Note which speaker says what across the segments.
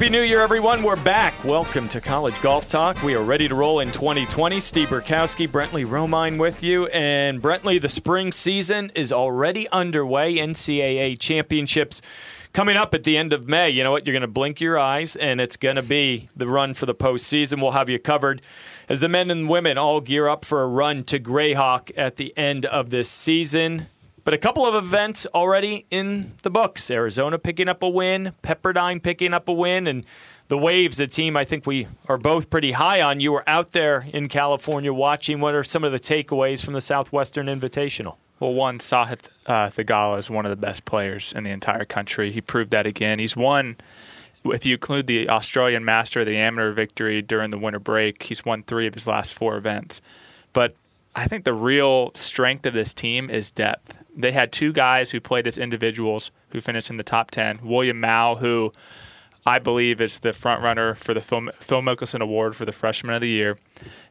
Speaker 1: Happy New Year, everyone. We're back. Welcome to College Golf Talk. We are ready to roll in 2020. Steve Burkowski, Brentley Romine with you. And Brentley, the spring season is already underway. NCAA championships coming up at the end of May. You know what? You're going to blink your eyes, and it's going to be the run for the postseason. We'll have you covered as the men and women all gear up for a run to Grayhawk at the end of this season. But a couple of events already in the books. Arizona picking up a win, Pepperdine picking up a win, and the Waves, a team I think we are both pretty high on. You were out there in California watching. What are some of the takeaways from the Southwestern Invitational?
Speaker 2: Well, one, Sahith uh, Theegala is one of the best players in the entire country. He proved that again. He's won, if you include the Australian Master, the amateur victory during the winter break, he's won three of his last four events. But I think the real strength of this team is depth they had two guys who played as individuals who finished in the top 10. William Mao, who I believe is the front runner for the Phil, Phil Mickelson Award for the Freshman of the Year,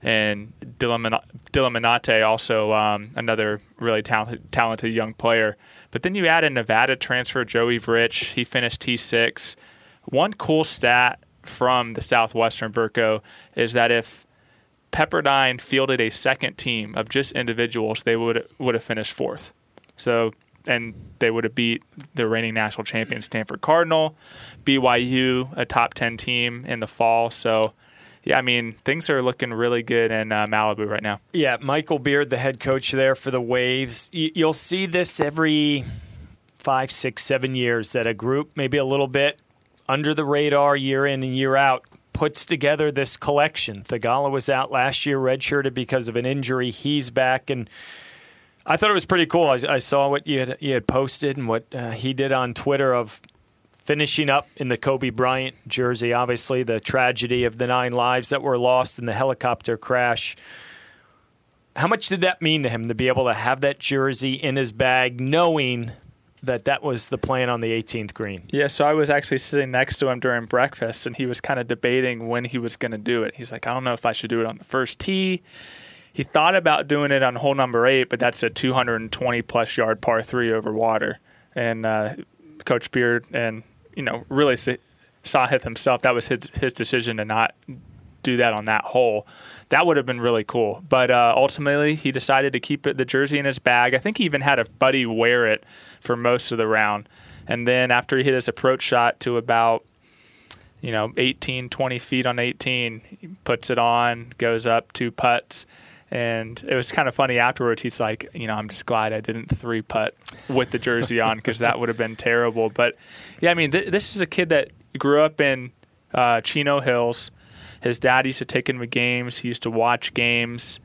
Speaker 2: and Dylan, Menante, also um, another really talented, talented young player. But then you add a Nevada transfer, Joey Vrzich. He finished T6. One cool stat from the Southwestern Burko is that if Pepperdine fielded a second team of just individuals, they would would have finished fourth. So, and they would have beat the reigning national champion Stanford Cardinal, BYU, a top 10 team in the fall. So, yeah, I mean, things are looking really good in uh, Malibu right now.
Speaker 1: Yeah, Michael Beard, the head coach there for the Waves. You'll see this every five, six, seven years that a group, maybe a little bit under the radar year in and year out, puts together this collection. Theegala was out last year, redshirted because of an injury. He's back and I thought it was pretty cool. I, I saw what you had, you had posted and what uh, he did on Twitter of finishing up in the Kobe Bryant jersey. Obviously, the tragedy of the nine lives that were lost in the helicopter crash. How much did that mean to him to be able to have that jersey in his bag, knowing that that was the plan on the 18th green?
Speaker 2: Yeah, so I was actually sitting next to him during breakfast, and he was kind of debating when he was going to do it. He's like, I don't know if I should do it on the first tee he thought about doing it on hole number eight, but that's a 220 plus yard par three over water. And uh, Coach Beard and you know really Sahith himself, that was his his decision to not do that on that hole. That would have been really cool. But uh, ultimately, he decided to keep it, the jersey in his bag. I think he even had a buddy wear it for most of the round. And then after he hit his approach shot to about you know 18, 20 feet on 18, he puts it on, goes up two putts and it was kind of funny afterwards. He's like, you know, I'm just glad I didn't three putt with the jersey on because that would have been terrible. But yeah, I mean, th- this is a kid that grew up in uh, Chino Hills. His dad used to take him to games. He used to watch games.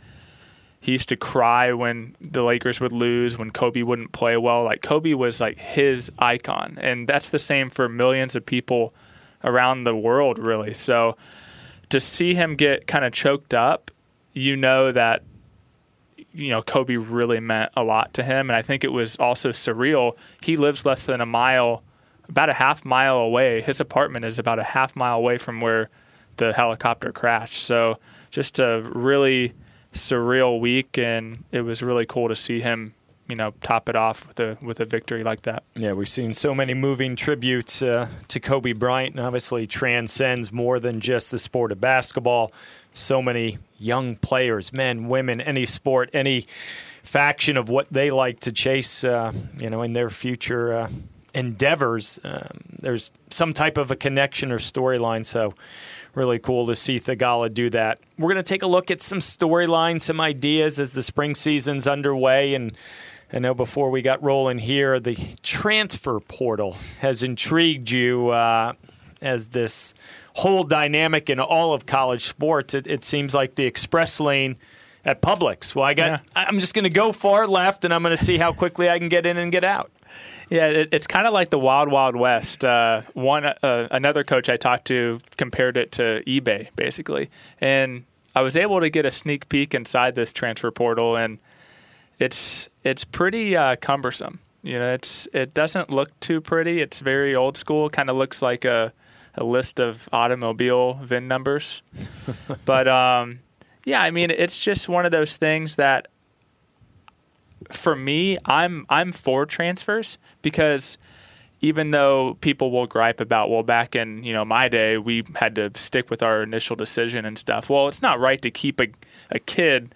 Speaker 2: He used to cry when the Lakers would lose, when Kobe wouldn't play well. Like Kobe was like his icon, and that's the same for millions of people around the world, really. So to see him get kind of choked up you know that you know Kobe really meant a lot to him, and I think it was also surreal. He lives less than a mile, about a half mile away. His apartment is about a half mile away from where the helicopter crashed. So just a really surreal week, and it was really cool to see him you know top it off with a with a victory like that.
Speaker 1: Yeah, we've seen so many moving tributes uh, to Kobe Bryant, and obviously transcends more than just the sport of basketball. So many young players, men, women, any sport, any faction of what they like to chase, uh, you know, in their future uh, endeavors. Um, there's some type of a connection or storyline. So really cool to see Theegala do that. We're going to take a look at some storylines, some ideas as the spring season's underway. And I know before we got rolling here, the transfer portal has intrigued you uh, as this whole dynamic in all of college sports. It, it seems like the express lane at Publix. Well, I got. Yeah. I'm just going to go far left, and I'm going to see how quickly I can get in and get out.
Speaker 2: Yeah, it, it's kind of like the wild, wild west. Uh, one uh, another coach I talked to compared it to eBay, basically, and I was able to get a sneak peek inside this transfer portal, and it's it's pretty uh, cumbersome. You know, it's it doesn't look too pretty. It's very old school. Kind of looks like a a list of automobile VIN numbers, but um, yeah, I mean, it's just one of those things that for me, I'm I'm for transfers because even though people will gripe about well back in you know my day we had to stick with our initial decision and stuff well it's not right to keep a, a kid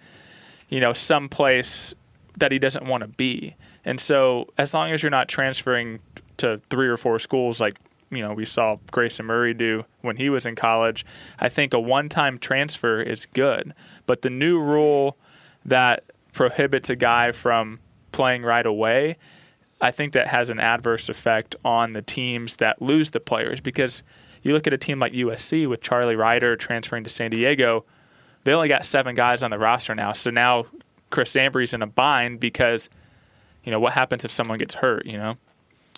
Speaker 2: you know someplace that he doesn't want to be. And so as long as you're not transferring to three or four schools like you know we saw Grayson Murray do when he was in college I think a one-time transfer is good but the new rule that prohibits a guy from playing right away, I think that has an adverse effect on the teams that lose the players because you look at a team like USC with Charlie Reiter transferring to San Diego, they only got seven guys on the roster now. So now Chris Zambri's in a bind because, you know, what happens if someone gets hurt, you know?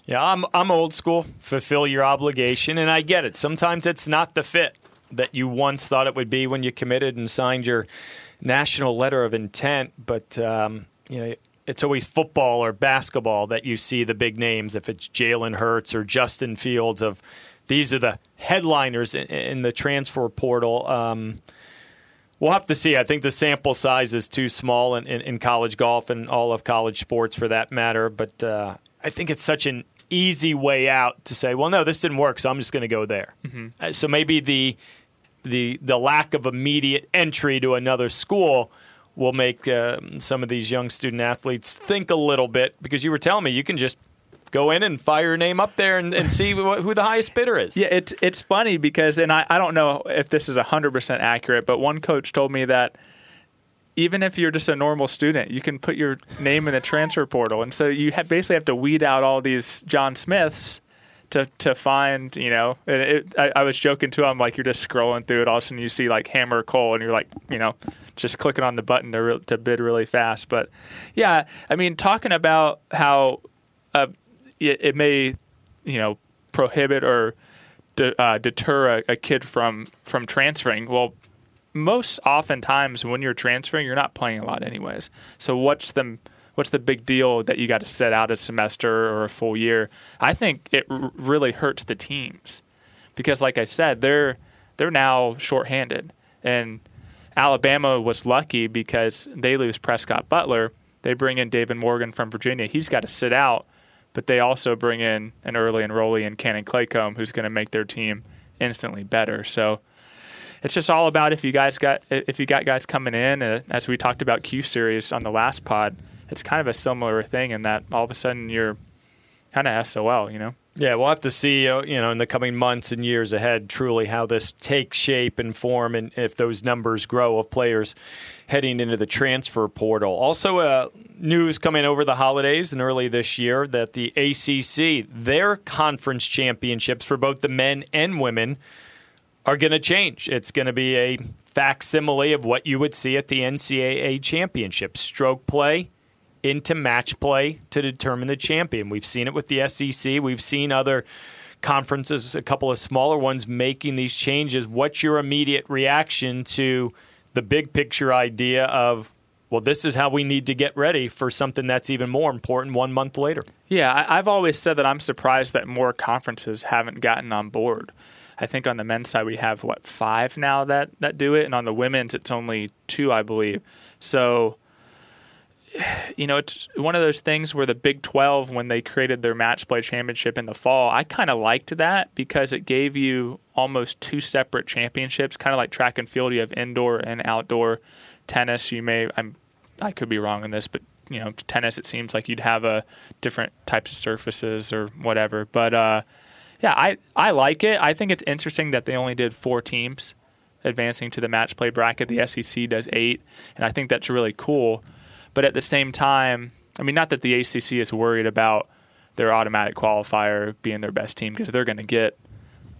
Speaker 1: Yeah, I'm I'm old school. Fulfill your obligation, and I get it. Sometimes it's not the fit that you once thought it would be when you committed and signed your national letter of intent, but um, you know it's always football or basketball that you see the big names. If it's Jalen Hurts or Justin Fields, of these are the headliners in, in the transfer portal. Um, we'll have to see. I think the sample size is too small in, in, in, college golf and all of college sports for that matter. But uh, I think it's such an easy way out to say, well, no, this didn't work, so I'm just going to go there. Mm-hmm. Uh, so maybe the the the lack of immediate entry to another school will make uh, some of these young student athletes think a little bit because you were telling me you can just go in and fire your name up there and, and see who the highest bidder is.
Speaker 2: Yeah, it's it's funny because, and I, I don't know if this is 100% accurate, but one coach told me that even if you're just a normal student, you can put your name in the transfer portal. And so you basically have to weed out all these John Smiths to to find, you know, it, I, I, was joking too. I'm like, you're just scrolling through it. All of a sudden, you see like Hammer Cole, and you're like, you know, just clicking on the button to re- to bid really fast. But yeah, I mean, talking about how uh, it, it, may, you know, prohibit or de- uh, deter a, a kid from from transferring. Well, most oftentimes when you're transferring, you're not playing a lot anyways. So what's the what's the big deal that you got to sit out a semester or a full year? I think it r- really hurts the teams because, like I said, they're they're now shorthanded, and Alabama was lucky because they lose Prescott Butler. They bring in David Morgan from Virginia. He's got to sit out, but they also bring in an early enrollee in Cannon Claycomb, who's going to make their team instantly better. So it's just all about if you guys got if you got guys coming in, uh, as we talked about Q series on the last pod it's kind of a similar thing in that all of a sudden you're kind of SOL, you know?
Speaker 1: Yeah, we'll have to see, uh, you know, in the coming months and years ahead, truly how this takes shape and form, and if those numbers grow of players heading into the transfer portal. Also, uh, news coming over the holidays and early this year that the ACC, their conference championships for both the men and women, are going to change. It's going to be a facsimile of what you would see at the NCAA championship: stroke play into match play to determine the champion. We've seen it with the SEC. We've seen other conferences, a couple of smaller ones, making these changes. What's your immediate reaction to the big picture idea of, well, this is how we need to get ready for something that's even more important one month later?
Speaker 2: Yeah, I've always said that I'm surprised that more conferences haven't gotten on board. I think on the men's side we have what five now that that do it, and on the women's it's only two, I believe. So you know, it's one of those things where the Big 12, when they created their match play championship in the fall, I kind of liked that because it gave you almost two separate championships, kind of like track and field. You have indoor and outdoor tennis. You may, I'm, I could be wrong in this, but you know, tennis, it seems like you'd have a different types of surfaces or whatever. But uh, Yeah, I, I like it. I think it's interesting that they only did four teams advancing to the match play bracket. The SEC does eight, and I think that's really cool. But at the same time, I mean, not that the ACC is worried about their automatic qualifier being their best team because they're going to get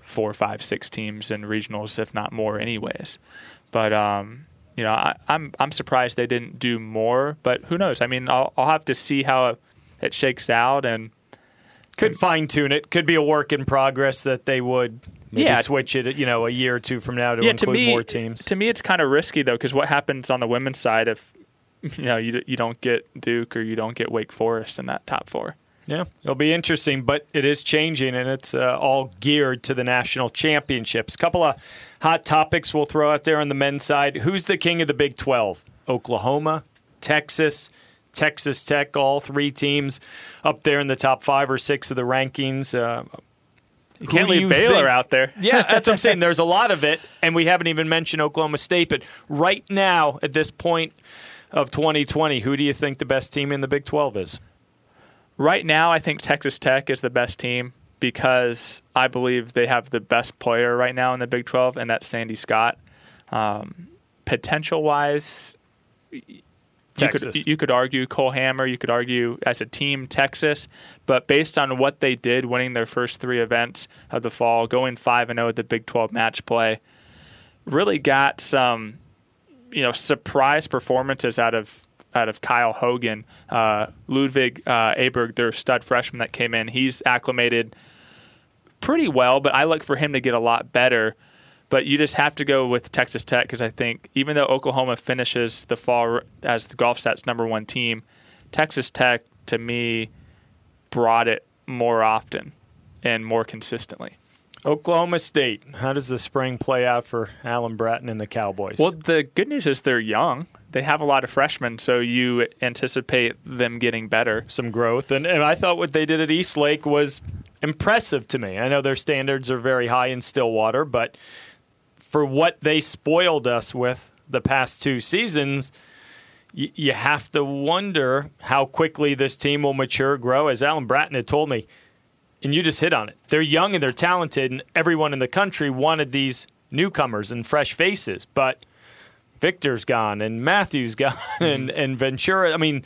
Speaker 2: four, five, six teams in regionals, if not more, anyways. But um, you know, I, am I'm, I'm surprised they didn't do more. But who knows? I mean, I'll I'll have to see how it shakes out and
Speaker 1: could fine tune it. Could be a work in progress that they would maybe yeah. switch it, you know, a year or two from now to yeah, include
Speaker 2: to
Speaker 1: me, more teams.
Speaker 2: To me, it's kind of risky though, because what happens on the women's side if you know you you don't get Duke or you don't get Wake Forest in that top four?
Speaker 1: Yeah, it'll be interesting, but it is changing, and it's uh, all geared to the national championships. Couple of hot topics we'll throw out there on the men's side. Who's the king of the Big 12? Oklahoma, Texas, Texas Tech, all three teams up there in the top five or six of the rankings. Uh,
Speaker 2: you can't leave Baylor think? out there.
Speaker 1: yeah, that's what I'm saying. There's a lot of it, and we haven't even mentioned Oklahoma State. But right now, at this point of 2020, who do you think the best team in the Big 12 is?
Speaker 2: Right now, I think Texas Tech is the best team because I believe they have the best player right now in the Big 12, and that's Sandy Scott. Um, potential wise,
Speaker 1: Texas.
Speaker 2: You could, you could argue Cole Hammer. You could argue as a team Texas, but based on what they did, winning their first three events of the fall, going five and zero at the Big Twelve match play, really got some, you know, surprise performances out of out of Kyle Hogan, uh, Ludwig uh, Aberg, their stud freshman that came in. He's acclimated pretty well, but I look for him to get a lot better. But you just have to go with Texas Tech because I think even though Oklahoma finishes the fall as the golf stats number one team, Texas Tech to me brought it more often and more consistently.
Speaker 1: Oklahoma State. How does the spring play out for Alan Bratton and the Cowboys?
Speaker 2: Well, the good news is they're young. They have a lot of freshmen, so you anticipate them getting better.
Speaker 1: Some growth. And, and I thought what they did at East Lake was impressive to me. I know their standards are very high in Stillwater, but for what they spoiled us with the past two seasons, y- you have to wonder how quickly this team will mature, grow. As Alan Bratton had told me, and you just hit on it. They're young and they're talented, and everyone in the country wanted these newcomers and fresh faces. But Victor's gone, and Matthews gone, mm-hmm. and, and Ventura. I mean,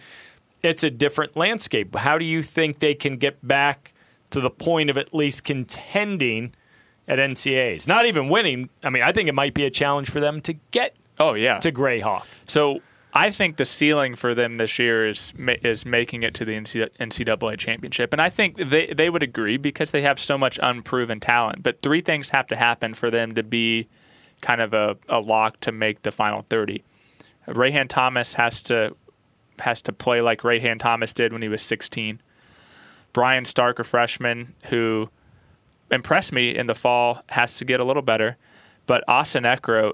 Speaker 1: it's a different landscape. How do you think they can get back to the point of at least contending – at NCAAs. Not even winning. I mean, I think it might be a challenge for them to get.
Speaker 2: Oh yeah,
Speaker 1: to Grayhawk.
Speaker 2: So I think the ceiling for them this year is is making it to the NCAA championship, and I think they they would agree because they have so much unproven talent. But three things have to happen for them to be kind of a, a lock to make the final thirty. Rayhan Thomas has to has to play like Rayhan Thomas did when he was 16. Brian Stark, a freshman who impressed me in the fall has to get a little better. But Austin Eckroat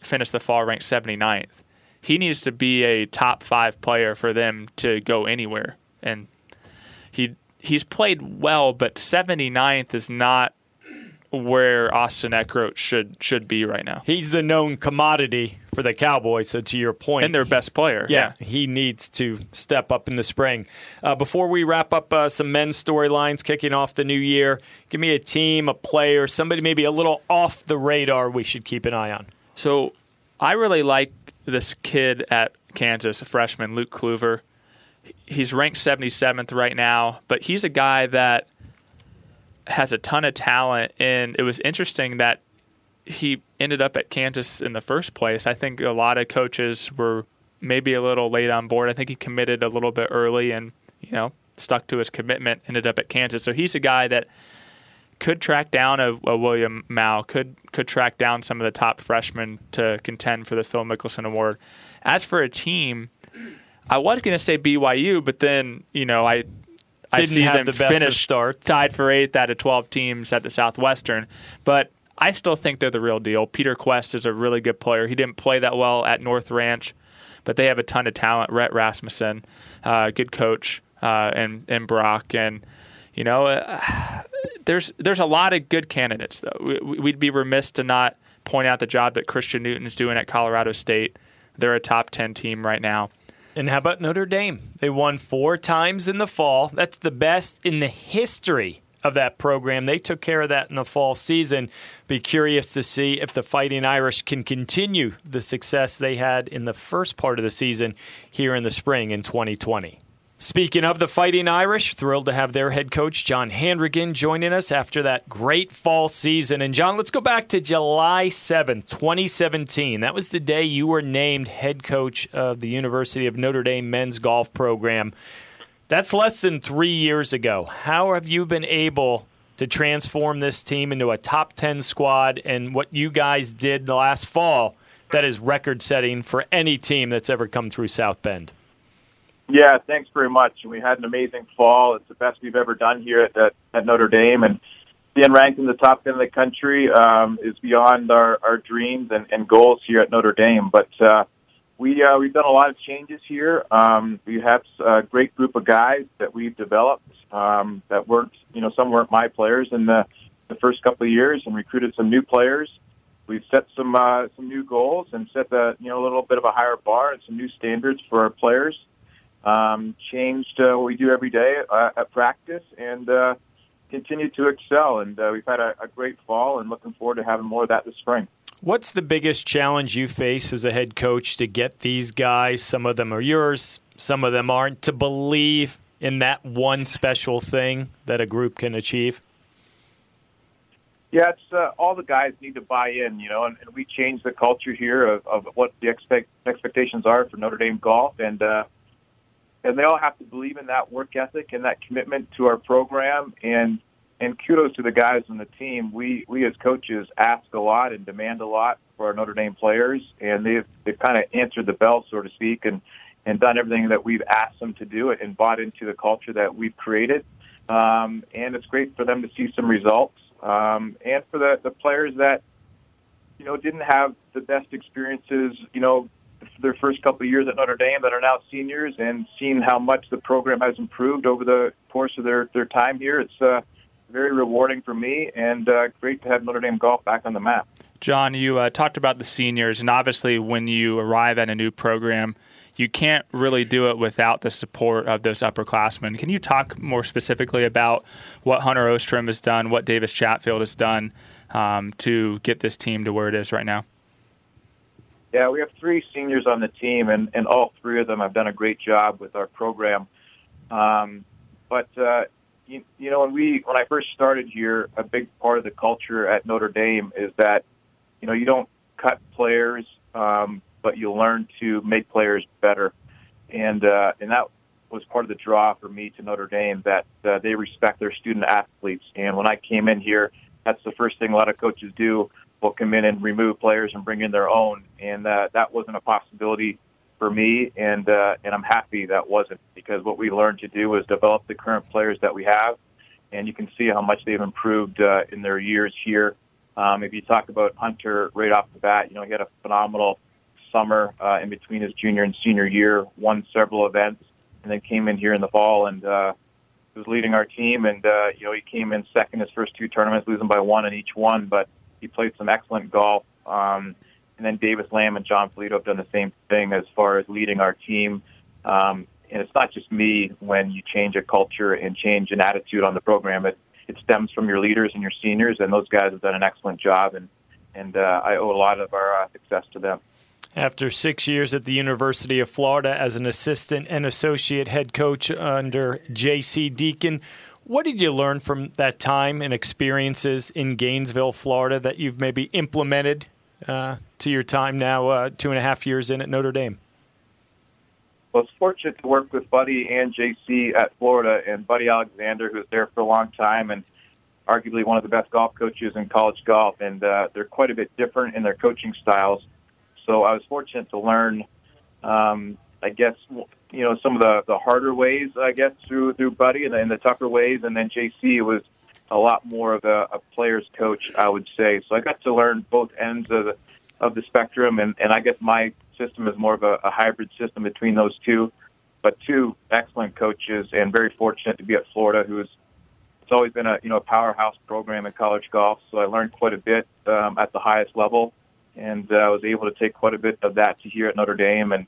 Speaker 2: finished the fall ranked 79th. He needs to be a top five player for them to go anywhere. And he he's played well, but 79th is not where Austin Eckroat should should be right now.
Speaker 1: He's the known commodity for the Cowboys. So to your point,
Speaker 2: and their best player.
Speaker 1: Yeah, yeah. he needs to step up in the spring. Uh, before we wrap up uh, some men's storylines kicking off the new year, give me a team, a player, somebody maybe a little off the radar we should keep an eye on.
Speaker 2: So I really like this kid at Kansas, a freshman, Luke Kluver. He's ranked 77th right now, but he's a guy that has a ton of talent, and it was interesting that he ended up at Kansas in the first place. I think a lot of coaches were maybe a little late on board. I think he committed a little bit early and, you know, stuck to his commitment, ended up at Kansas. So he's a guy that could track down a, a William Mao, could could track down some of the top freshmen to contend for the Phil Mickelson Award. As for a team, I was going to say BYU, but then, you know, I I see them
Speaker 1: the
Speaker 2: finish
Speaker 1: starts.
Speaker 2: tied for eighth out of 12 teams at the Southwestern. But I still think they're the real deal. Peter Quest is a really good player. He didn't play that well at North Ranch, but they have a ton of talent. Rhett Rasmussen, uh, good coach, uh, and and Brock, and you know, uh, there's there's a lot of good candidates though. We, we'd be remiss to not point out the job that Christian Newton's doing at Colorado State. They're a top 10 team right now.
Speaker 1: And how about Notre Dame? They won four times in the fall. That's the best in the history of that program. They took care of that in the fall season. Be curious to see if the Fighting Irish can continue the success they had in the first part of the season here in the spring in 2020. Speaking of the Fighting Irish, thrilled to have their head coach, John Handrigan, joining us after that great fall season. And, John, let's go back to July 7th, 2017. That was the day you were named head coach of the University of Notre Dame men's golf program. That's less than three years ago. How have you been able to transform this team into a top 10 squad and what you guys did last fall that is record setting for any team that's ever come through South Bend?
Speaker 3: Yeah, thanks very much. We had an amazing fall. It's the best we've ever done here at, at, at Notre Dame, and being ranked in the top ten of the country um, is beyond our, our dreams and, and goals here at Notre Dame. But uh, we uh, we've done a lot of changes here. Um, we have a great group of guys that we've developed um, that weren't, you know, some weren't my players in the the first couple of years, and recruited some new players. We've set some uh, some new goals and set the you know a little bit of a higher bar and some new standards for our players um, changed uh, what we do every day uh, at practice, and uh, continue to excel. And uh, we've had a, a great fall, and looking forward to having more of that this spring.
Speaker 1: What's the biggest challenge you face as a head coach to get these guys? Some of them are yours, some of them aren't. To believe in that one special thing that a group can achieve.
Speaker 3: Yeah, it's uh, all the guys need to buy in, you know, and, and we change the culture here of, of what the expect, expectations are for Notre Dame golf, and uh, and they all have to believe in that work ethic and that commitment to our program. And and kudos to the guys on the team. We we as coaches ask a lot and demand a lot for our Notre Dame players, and they've they've kind of answered the bell, so to speak, and and done everything that we've asked them to do and bought into the culture that we've created. Um, and it's great for them to see some results, um, and for the the players that you know didn't have the best experiences, you know, their first couple of years at Notre Dame that are now seniors and seeing how much the program has improved over the course of their, their time here. It's uh, very rewarding for me and uh, great to have Notre Dame golf back on the map.
Speaker 2: John, you uh, talked about the seniors, and obviously, when you arrive at a new program, you can't really do it without the support of those upperclassmen. Can you talk more specifically about what Hunter Ostrom has done, what Davis Chatfield has done um, to get this team to where it is right now?
Speaker 3: Yeah, we have three seniors on the team, and, and all three of them have done a great job with our program. Um, but uh, you, you know, when we when I first started here, a big part of the culture at Notre Dame is that you know you don't cut players, um, but you learn to make players better, and uh, and that was part of the draw for me to Notre Dame that uh, they respect their student athletes. And when I came in here, that's the first thing a lot of coaches do will come in and remove players and bring in their own, and uh, that wasn't a possibility for me, and uh, and I'm happy that wasn't because what we learned to do was develop the current players that we have, and you can see how much they've improved uh, in their years here. Um, if you talk about Hunter right off the bat, you know he had a phenomenal summer uh, in between his junior and senior year, won several events, and then came in here in the fall and uh, was leading our team. And uh, you know he came in second his first two tournaments, losing by one in each one, but he played some excellent golf. Um, and then Davis Lamb and John Polito have done the same thing as far as leading our team. Um, and it's not just me when you change a culture and change an attitude on the program. It, it stems from your leaders and your seniors, and those guys have done an excellent job. And, and uh, I owe a lot of our uh, success to them.
Speaker 1: After six years at the University of Florida as an assistant and associate head coach under J.C. Deacon, what did you learn from that time and experiences in Gainesville, Florida, that you've maybe implemented uh, to your time now, uh, two and a half years in at Notre Dame?
Speaker 3: Well, I was fortunate to work with Buddy and JC at Florida, and Buddy Alexander, who was there for a long time and arguably one of the best golf coaches in college golf. And uh, they're quite a bit different in their coaching styles. So I was fortunate to learn, um, I guess, you know some of the the harder ways, I guess, through through Buddy, and, and the tougher ways, and then JC was a lot more of a, a player's coach, I would say. So I got to learn both ends of the of the spectrum, and and I guess my system is more of a, a hybrid system between those two. But two excellent coaches, and very fortunate to be at Florida, who's it's always been a you know a powerhouse program in college golf. So I learned quite a bit um, at the highest level, and uh, I was able to take quite a bit of that to here at Notre Dame, and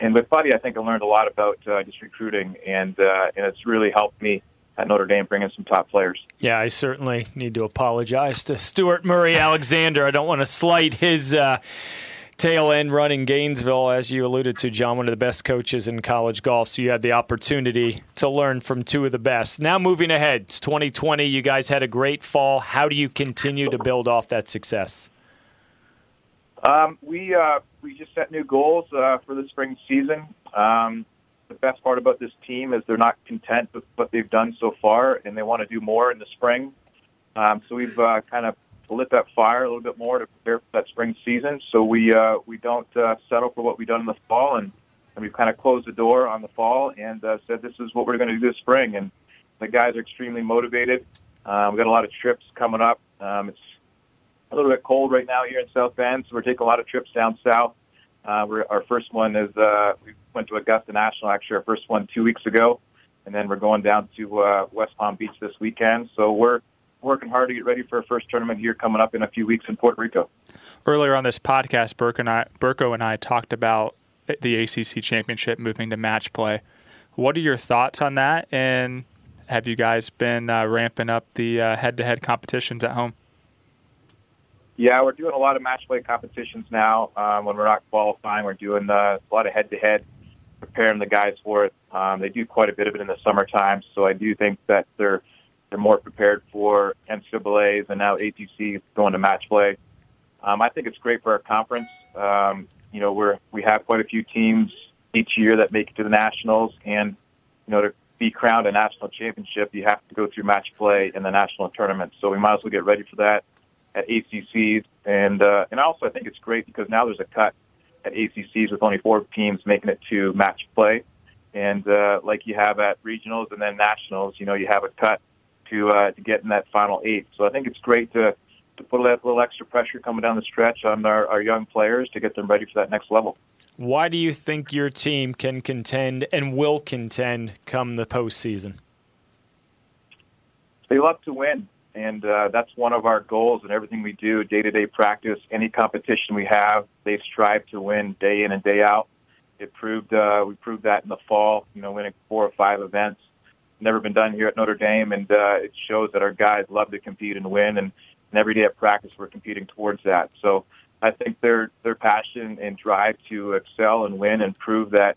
Speaker 3: and with Buddy, I think I learned a lot about uh, just recruiting, and uh, and it's really helped me at Notre Dame, bringing some top players.
Speaker 1: Yeah, I certainly need to apologize to Stuart Murray Alexander. I don't want to slight his. Uh, tail end run in Gainesville, as you alluded to, John, one of the best coaches in college golf. So you had the opportunity to learn from two of the best. Now moving ahead, it's 2020. You guys had a great fall. How do you continue to build off that success?
Speaker 3: Um, we uh, we just set new goals uh, for the spring season. Um, the best part about this team is they're not content with what they've done so far, and they want to do more in the spring. Um, so we've uh, kind of lit that fire a little bit more to prepare for that spring season. So we uh, we don't uh, settle for what we've done in the fall, and, and we've kind of closed the door on the fall and uh, said this is what we're going to do this spring. And the guys are extremely motivated. Um, we've got a lot of trips coming up. Um, it's a little bit cold right now here in South Bend, so we're taking a lot of trips down south. Uh, we're, our first one is uh, we went to Augusta National, actually our first one two weeks ago, and then we're going down to uh, West Palm Beach this weekend. So we're working hard to get ready for our first tournament here coming up in a few weeks in Puerto Rico.
Speaker 2: Earlier on this podcast, Burke and I, Burko and I talked about the ACC championship moving to match play. What are your thoughts on that? And have you guys been uh, ramping up the uh, head-to-head competitions at home?
Speaker 3: Yeah, we're doing a lot of match play competitions now. Um, when we're not qualifying, we're doing uh, a lot of head-to-head, preparing the guys for it. Um, they do quite a bit of it in the summertime, so I do think that they're they're more prepared for NCAA's and now ACC going to match play. Um, I think it's great for our conference. Um, you know, we're we have quite a few teams each year that make it to the nationals, and you know, to be crowned a national championship, you have to go through match play in the national tournament. So we might as well get ready for that at ACCs, and uh, and also I think it's great because now there's a cut at ACCs with only four teams making it to match play, and uh, like you have at regionals and then nationals, you know, you have a cut to uh, to get in that final eight. So I think it's great to to put a little extra pressure coming down the stretch on our, our young players to get them ready for that next level.
Speaker 1: Why do you think your team can contend and will contend come the postseason?
Speaker 3: They love to win, and uh, that's one of our goals in everything we do, day-to-day practice, any competition we have. They strive to win day in and day out. It proved uh, we proved that in the fall, you know, winning four or five events never been done here at Notre Dame, and uh, it shows that our guys love to compete and win. And, and every day at practice, we're competing towards that. So I think their their passion and drive to excel and win and prove that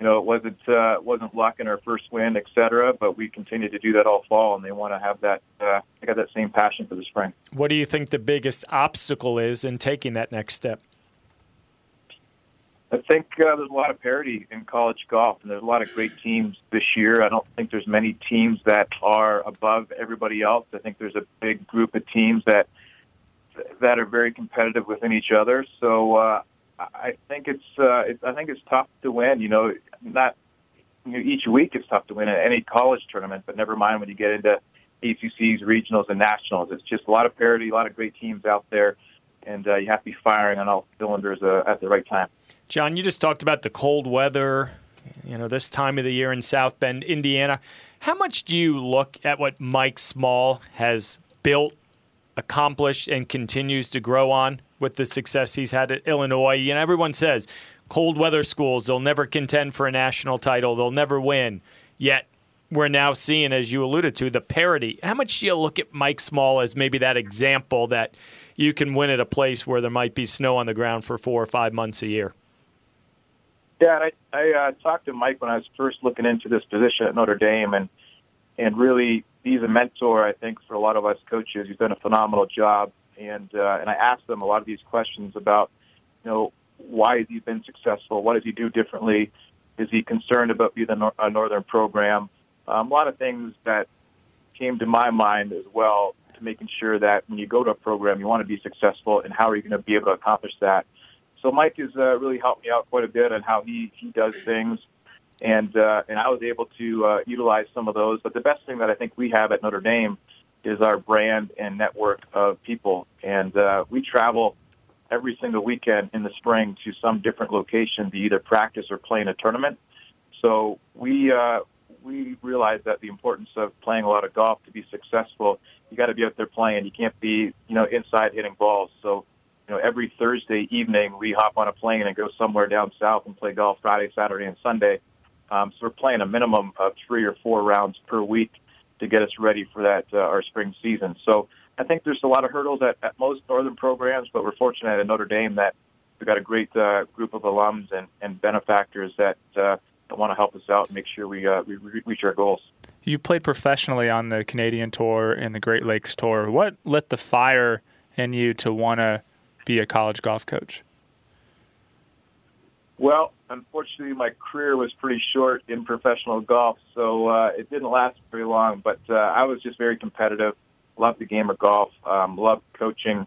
Speaker 3: you know it wasn't uh, wasn't luck in our first win, et cetera. But we continue to do that all fall, and they want to have that uh, they got that same passion for the spring.
Speaker 1: What do you think the biggest obstacle is in taking that next step?
Speaker 3: I think uh, there's a lot of parity in college golf, and there's a lot of great teams this year. I don't think there's many teams that are above everybody else. I think there's a big group of teams that that are very competitive within each other. So uh, I think it's, uh, it's I think it's tough to win. You know, not you know, each week it's tough to win at any college tournament, but never mind when you get into ACCs, regionals, and nationals. It's just a lot of parity, a lot of great teams out there, and uh, you have to be firing on all cylinders uh, at the right time.
Speaker 1: John, you just talked about the cold weather, you know, this time of the year in South Bend, Indiana. How much do you look at what Mike Small has built, accomplished, and continues to grow on with the success he's had at Illinois? Know, everyone says cold weather schools, they'll never contend for a national title, they'll never win. Yet we're now seeing, as you alluded to, the parity. How much do you look at Mike Small as maybe that example that you can win at a place where there might be snow on the ground for four or five months a year?
Speaker 3: Yeah, I, I uh, talked to Mike when I was first looking into this position at Notre Dame, and and really he's a mentor, I think, for a lot of us coaches. He's done a phenomenal job, and uh, and I asked him a lot of these questions about, you know, why has he been successful? What does he do differently? Is he concerned about being a, nor- a northern program? Um, a lot of things that came to my mind as well to making sure that when you go to a program, you want to be successful, and how are you going to be able to accomplish that? So Mike has uh, really helped me out quite a bit on how he he does things, and uh, and I was able to uh, utilize some of those. But the best thing that I think we have at Notre Dame is our brand and network of people, and uh, we travel every single weekend in the spring to some different location to either practice or play in a tournament. So we uh, we realize that the importance of playing a lot of golf to be successful, you got to be out there playing. You can't be you know inside hitting balls. So you know, every Thursday evening we hop on a plane and go somewhere down south and play golf Friday, Saturday, and Sunday. Um, so we're playing a minimum of three or four rounds per week, to get us ready for that uh, our spring season. So I think there's a lot of hurdles at, at most northern programs, but we're fortunate at Notre Dame that we've got a great uh, group of alums and, and benefactors that uh, want to help us out and make sure we uh, we reach our goals.
Speaker 2: You played professionally on the Canadian Tour and the Great Lakes Tour. What lit the fire in you to want to be a college golf coach?
Speaker 3: Well, unfortunately, my career was pretty short in professional golf, so uh, it didn't last very long. But uh, I was just very competitive. Loved the game of golf. Um, loved coaching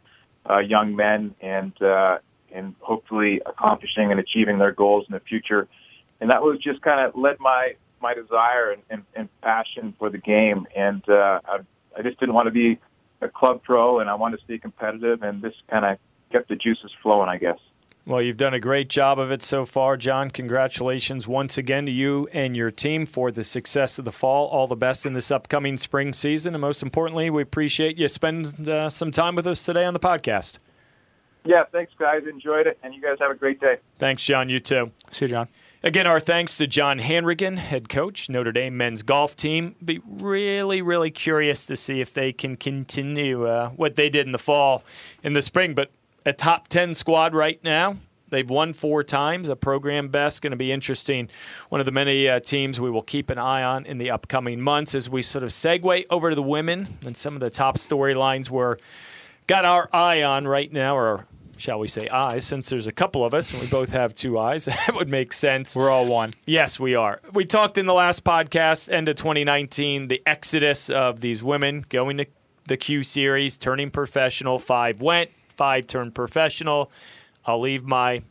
Speaker 3: uh, young men and uh, and hopefully accomplishing and achieving their goals in the future. And that was just kind of led my my desire and, and, and passion for the game. And uh, I, I just didn't want to be a club pro, and I wanted to stay competitive. And this kind of kept the juices flowing, I guess.
Speaker 1: Well, you've done a great job of it so far, John. Congratulations once again to you and your team for the success of the fall. All the best in this upcoming spring season. And most importantly, we appreciate you spending uh, some time with us today on the podcast.
Speaker 3: Yeah, thanks, guys. Enjoyed it. And you guys have a great day.
Speaker 1: Thanks, John. You too.
Speaker 2: See you, John.
Speaker 1: Again, our thanks to John Handrigan, head coach, Notre Dame men's golf team. Be really, really curious to see if they can continue uh, what they did in the fall, in the spring. But a top 10 squad right now. They've won four times, a program best. Going to be interesting. One of the many uh, teams we will keep an eye on in the upcoming months as we sort of segue over to the women and some of the top storylines we're got our eye on right now, or shall we say eyes, since there's a couple of us and we both have two eyes. that would make sense.
Speaker 2: We're all one.
Speaker 1: Yes, we are. We talked in the last podcast, end of 2019, the exodus of these women going to the Q Series, turning professional. Five went, five turned professional. I'll leave my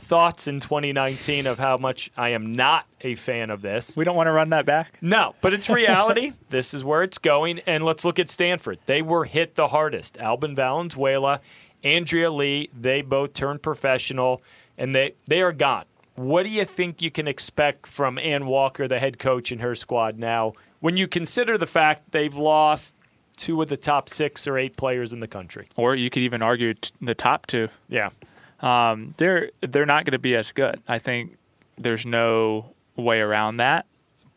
Speaker 1: thoughts in 2019 of how much I am not a fan of this.
Speaker 2: We don't want to run that back?
Speaker 1: No, but it's reality. this is where it's going. And let's look at Stanford. They were hit the hardest. Albane Valenzuela Andrea Lee, they both turned professional, and they, they are gone. What do you think you can expect from Anne Walker, the head coach, and her squad now, when you consider the fact they've lost two of the top six or eight players in the country?
Speaker 2: Or you could even argue t- the top two.
Speaker 1: Yeah.
Speaker 2: Um, they're they're not going to be as good. I think there's no way around that.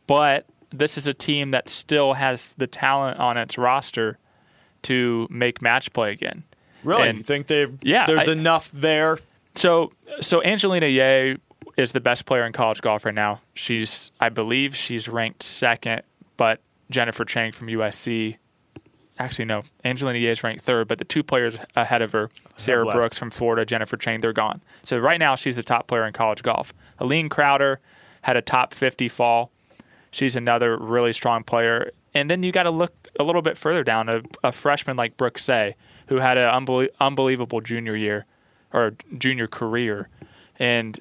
Speaker 2: But this is a team that still has the talent on its roster to make match play again.
Speaker 1: Really? And, you think they
Speaker 2: yeah,
Speaker 1: there's
Speaker 2: I,
Speaker 1: enough there?
Speaker 2: So so Angelina Ye is the best player in college golf right now. She's I believe she's ranked second, but Jennifer Chang from USC actually no, Angelina Ye is ranked third, but the two players ahead of her, Sierra Brooks from Florida, Jennifer Chang, they're gone. So right now she's the top player in college golf. Aline Krauter had a top 50 fall. She's another really strong player. And then you got to look a little bit further down. A, a freshman like Brooke Seay, who had an unbelie- unbelievable junior year or junior career, and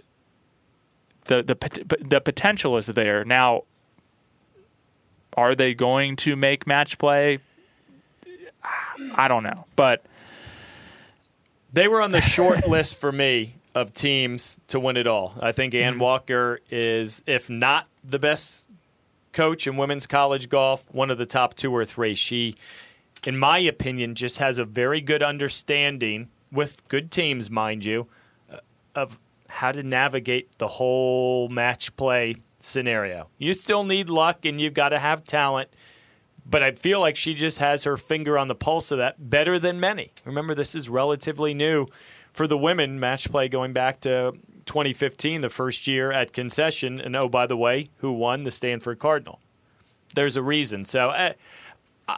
Speaker 2: the the the potential is there. Now, are they going to make match play? I don't know, but
Speaker 1: they were on the short list for me of teams to win it all. I think Anne mm-hmm. Walker is, if not the best coach in women's college golf, one of the top two or three. She in my opinion, just has a very good understanding with good teams, mind you, uh, of how to navigate the whole match play scenario. You still need luck and you've got to have talent, but I feel like she just has her finger on the pulse of that better than many. Remember, this is relatively new for the women match play going back to 2015, the first year at Concession. And oh, by the way, who won? The Stanford Cardinal. There's a reason. So, uh,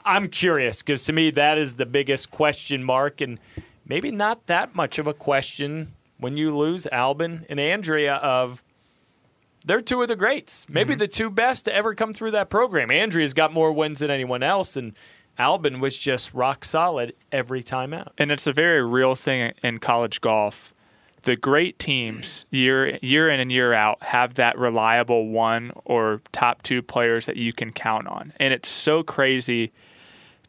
Speaker 1: I'm curious because to me that is the biggest question mark, and maybe not that much of a question when you lose Albane and Andrea. Of they're two of the greats, maybe mm-hmm. the two best to ever come through that program. Andrea's got more wins than anyone else, and Albane was just rock solid every time out.
Speaker 2: And it's a very real thing in college golf. The great teams, year year in and year out, have that reliable one or top two players that you can count on. And it's so crazy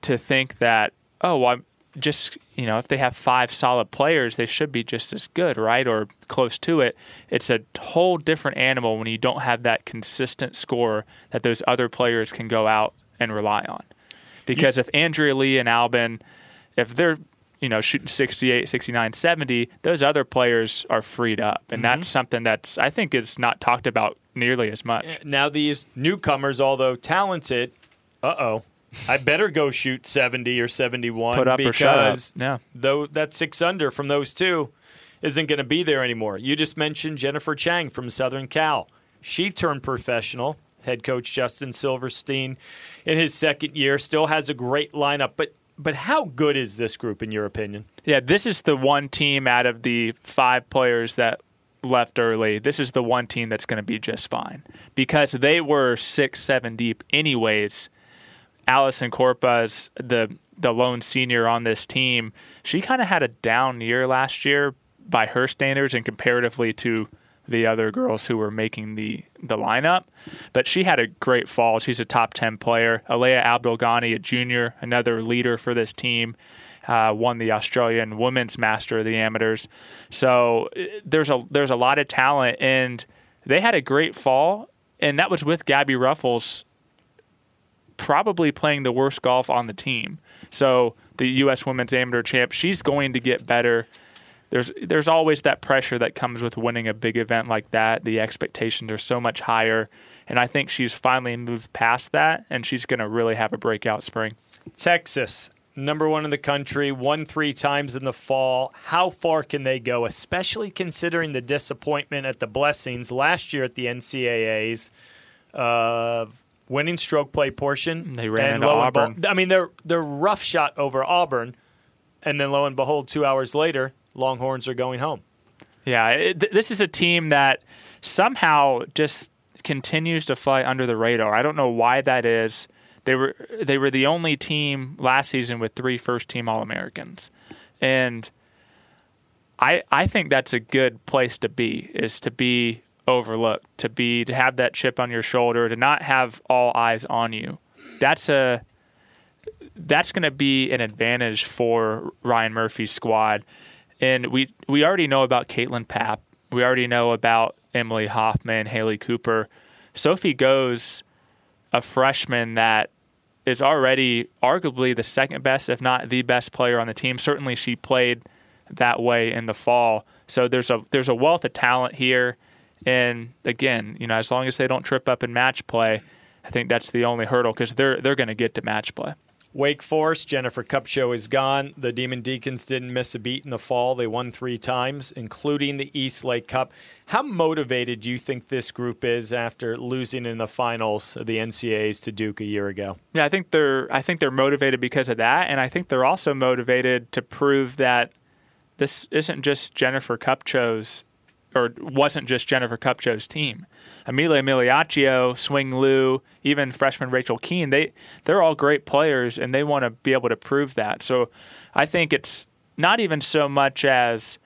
Speaker 2: to think that oh, well, I'm just you know if they have five solid players, they should be just as good, right, or close to it. It's a whole different animal when you don't have that consistent score that those other players can go out and rely on. Because you, if Andrea Lee and Albane, if they're you know shooting 68 69 70 those other players are freed up and mm-hmm. that's something that's i think is not talked about nearly as much
Speaker 1: now these newcomers although talented uh-oh I better go shoot 70 or 71
Speaker 2: Put up or shut up.
Speaker 1: because
Speaker 2: Yeah.
Speaker 1: though that six under from those two isn't going to be there anymore. You just mentioned Jennifer Chang from Southern Cal. She turned professional. Head coach Justin Silverstein in his second year still has a great lineup, but but how good is this group in your opinion?
Speaker 2: Yeah, this is the one team out of the five players that left early. This is the one team that's going to be just fine because they were six, seven deep, anyways. Allisen Corpuz, the the lone senior on this team, she kind of had a down year last year by her standards and comparatively to the other girls who were making the the lineup. But she had a great fall. She's a top ten player. Alyaa Abdulghany, a junior, another leader for this team, uh, won the Australian Women's Master of the Amateurs. So uh, there's a there's a lot of talent, and they had a great fall, and that was with Gabby Ruffels probably playing the worst golf on the team. So the U.S. Women's Amateur Champ, she's going to get better. There's there's always that pressure that comes with winning a big event like that. The expectations are so much higher, and I think she's finally moved past that, and she's going to really have a breakout spring.
Speaker 1: Texas, number one in the country, won three times in the fall. How far can they go, especially considering the disappointment at the Blessings last year at the NCAAs? Uh, winning stroke play portion.
Speaker 2: They ran
Speaker 1: and
Speaker 2: into Auburn.
Speaker 1: I mean, they're they're rough shot over Auburn, and then lo and behold, two hours later, Longhorns are going home.
Speaker 2: Yeah, it, th- this is a team that somehow just continues to fly under the radar. I don't know why that is. They were they were the only team last season with three first team All Americans, and I I think that's a good place to be. Is to be overlooked, to be to have that chip on your shoulder, to not have all eyes on you. That's a that's going to be an advantage for Ryan Murphy's squad. And we we already know about Kaitlyn Papp. We already know about Emilee Hoffman, Hailee Cooper. Sophie goes a freshman that is already arguably the second best, if not the best player on the team. Certainly she played that way in the fall. So there's a there's a wealth of talent here. And again, you know, as long as they don't trip up in match play, I think that's the only hurdle because they're they're going to get to match play.
Speaker 1: Wake Forest, Jennifer Kupcho is gone. The Demon Deacons didn't miss a beat in the fall. They won three times, including the East Lake Cup. How motivated do you think this group is after losing in the finals of the NCAAs to Duke a year ago?
Speaker 2: Yeah, I think they're I think they're motivated because of that, and I think they're also motivated to prove that this isn't just Jennifer Kupcho's or wasn't just Jennifer Kupcho's team. Emilia Migliaccio, Swing Liu, even freshman Rachel Kuehn, they they're all great players and they want to be able to prove that. So I think it's not even so much as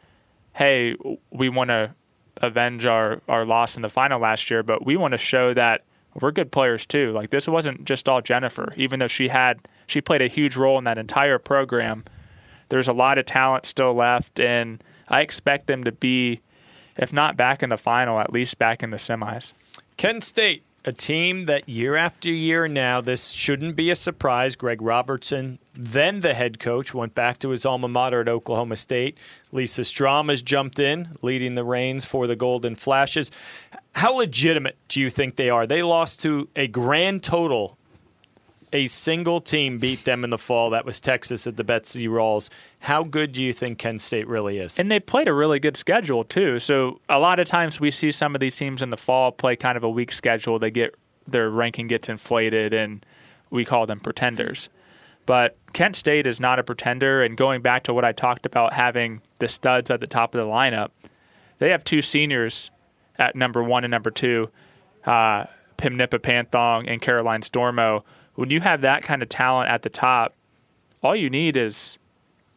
Speaker 2: hey, we want to avenge our, our loss in the final last year, but we want to show that we're good players too. Like this wasn't just all Jennifer, even though she had she played a huge role in that entire program. There's a lot of talent still left, and I expect them to be, if not back in the final, at least back in the semis.
Speaker 1: Kent State, a team that year after year now, this shouldn't be a surprise. Greg Robertson, then the head coach, went back to his alma mater at Oklahoma State. Lisa Strom has jumped in, leading the reins for the Golden Flashes. How legitimate do you think they are? They lost to a grand total. A single team beat them in the fall. That was Texas at the Betsy Rawls. How good do you think Kent State really is?
Speaker 2: And they played a really good schedule too. So a lot of times we see some of these teams in the fall play kind of a weak schedule. They get their ranking gets inflated, and we call them pretenders. But Kent State is not a pretender. And going back to what I talked about having the studs at the top of the lineup, they have two seniors at number one and number two, uh, Pimnipa Panthong and Caroline Stormo. When you have that kind of talent at the top, all you need is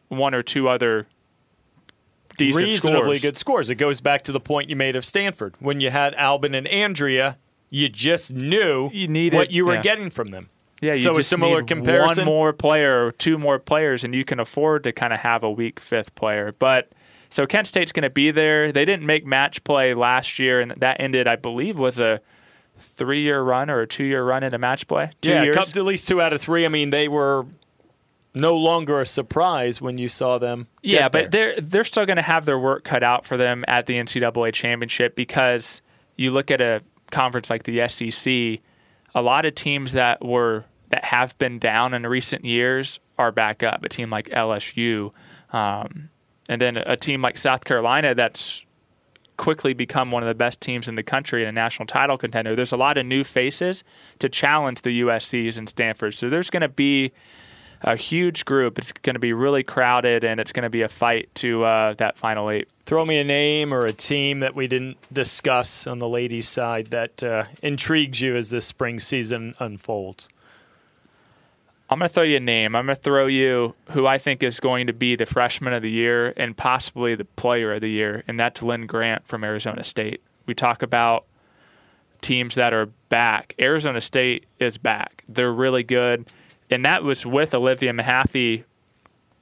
Speaker 2: one or two other decent
Speaker 1: reasonably
Speaker 2: scores.
Speaker 1: good scores. It goes back to the point you made of Stanford. When you had Albane and Andrea, you just knew
Speaker 2: You needed-
Speaker 1: what you were
Speaker 2: yeah.
Speaker 1: getting from them.
Speaker 2: Yeah, you
Speaker 1: so a similar comparison.
Speaker 2: One more player, or two more players, and you can afford to kind of have a weak fifth player. But so Kent State's going to be there. They didn't make match play last year, and that ended, I believe, was a three-year run or a two-year run in a match play. Two
Speaker 1: yeah,
Speaker 2: years.
Speaker 1: cup- at least two out of three. I mean, they were no longer a surprise when you saw them.
Speaker 2: Yeah, but they're they're still going to have their work cut out for them at the NCAA championship because you look at a conference like the SEC, a lot of teams that were that have been down in recent years are back up. A team like LSU, um, and then a team like South Carolina that's quickly become one of the best teams in the country and a national title contender. There's a lot of new faces to challenge the USC's and Stanford. So there's going to be a huge group. It's going to be really crowded, and it's going to be a fight to uh, that final eight.
Speaker 1: Throw me a name or a team that we didn't discuss on the ladies' side that uh, intrigues you as this spring season unfolds.
Speaker 2: I'm going to throw you a name. I'm going to throw you who I think is going to be the freshman of the year and possibly the player of the year, and that's Linn Grant from Arizona State. We talk about teams that are back. Arizona State is back. They're really good. And that was with Olivia Mahaffey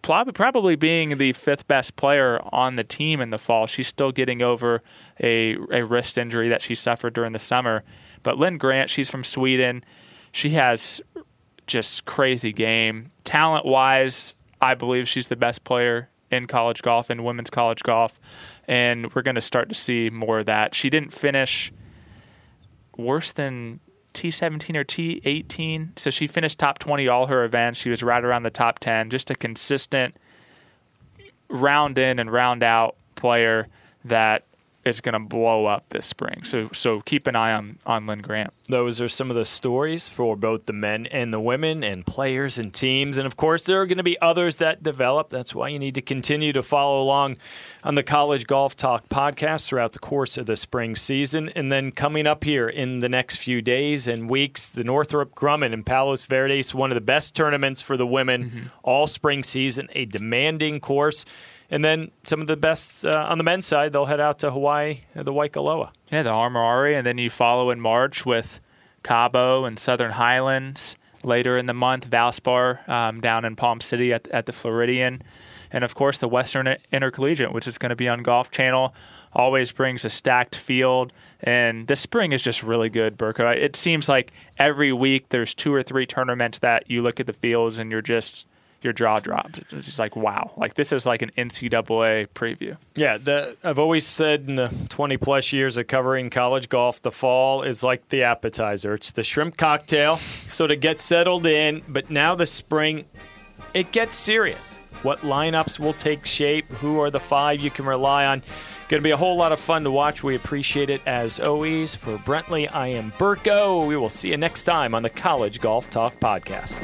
Speaker 2: probably being the fifth best player on the team in the fall. She's still getting over a, a wrist injury that she suffered during the summer. But Linn Grant, she's from Sweden. She has just crazy game. Talent wise, I believe she's the best player in college golf and women's college golf. And we're going to start to see more of that. She didn't finish worse than T17 or T18. So she finished top 20 all her events. She was right around the top 10. Just a consistent round in and round out player that is going to blow up this spring. So so keep an eye on on Linn Grant.
Speaker 1: Those are some of the stories for both the men and the women and players and teams. And of course, there are going to be others that develop. That's why you need to continue to follow along on the College Golf Talk podcast throughout the course of the spring season. And then coming up here in the next few days and weeks, the Northrop Grumman in Palos Verdes, one of the best tournaments for the women mm-hmm. all spring season, a demanding course. And then some of the best uh, on the men's side, they'll head out to Hawaii, uh, the Waikoloa.
Speaker 2: Yeah, the Amer Ari, and then you follow in March with Cabo and Southern Highlands. Later in the month, Valspar um, down in Palm City at, at the Floridian. And of course, the Western Intercollegiate, which is going to be on Golf Channel, always brings a stacked field. And this spring is just really good, Burko. It seems like every week there's two or three tournaments that you look at the fields and you're just your jaw drops. It's just like wow, like this is like an NCAA preview.
Speaker 1: Yeah, the, I've always said in the 20 plus years of covering college golf, the fall is like the appetizer. It's the shrimp cocktail, so to get settled in. But now the spring, it gets serious. What lineups will take shape? Who are the five you can rely on? Going to be a whole lot of fun to watch. We appreciate it as always. For Brentley, I am Burko. We will see you next time on the College Golf Talk Podcast.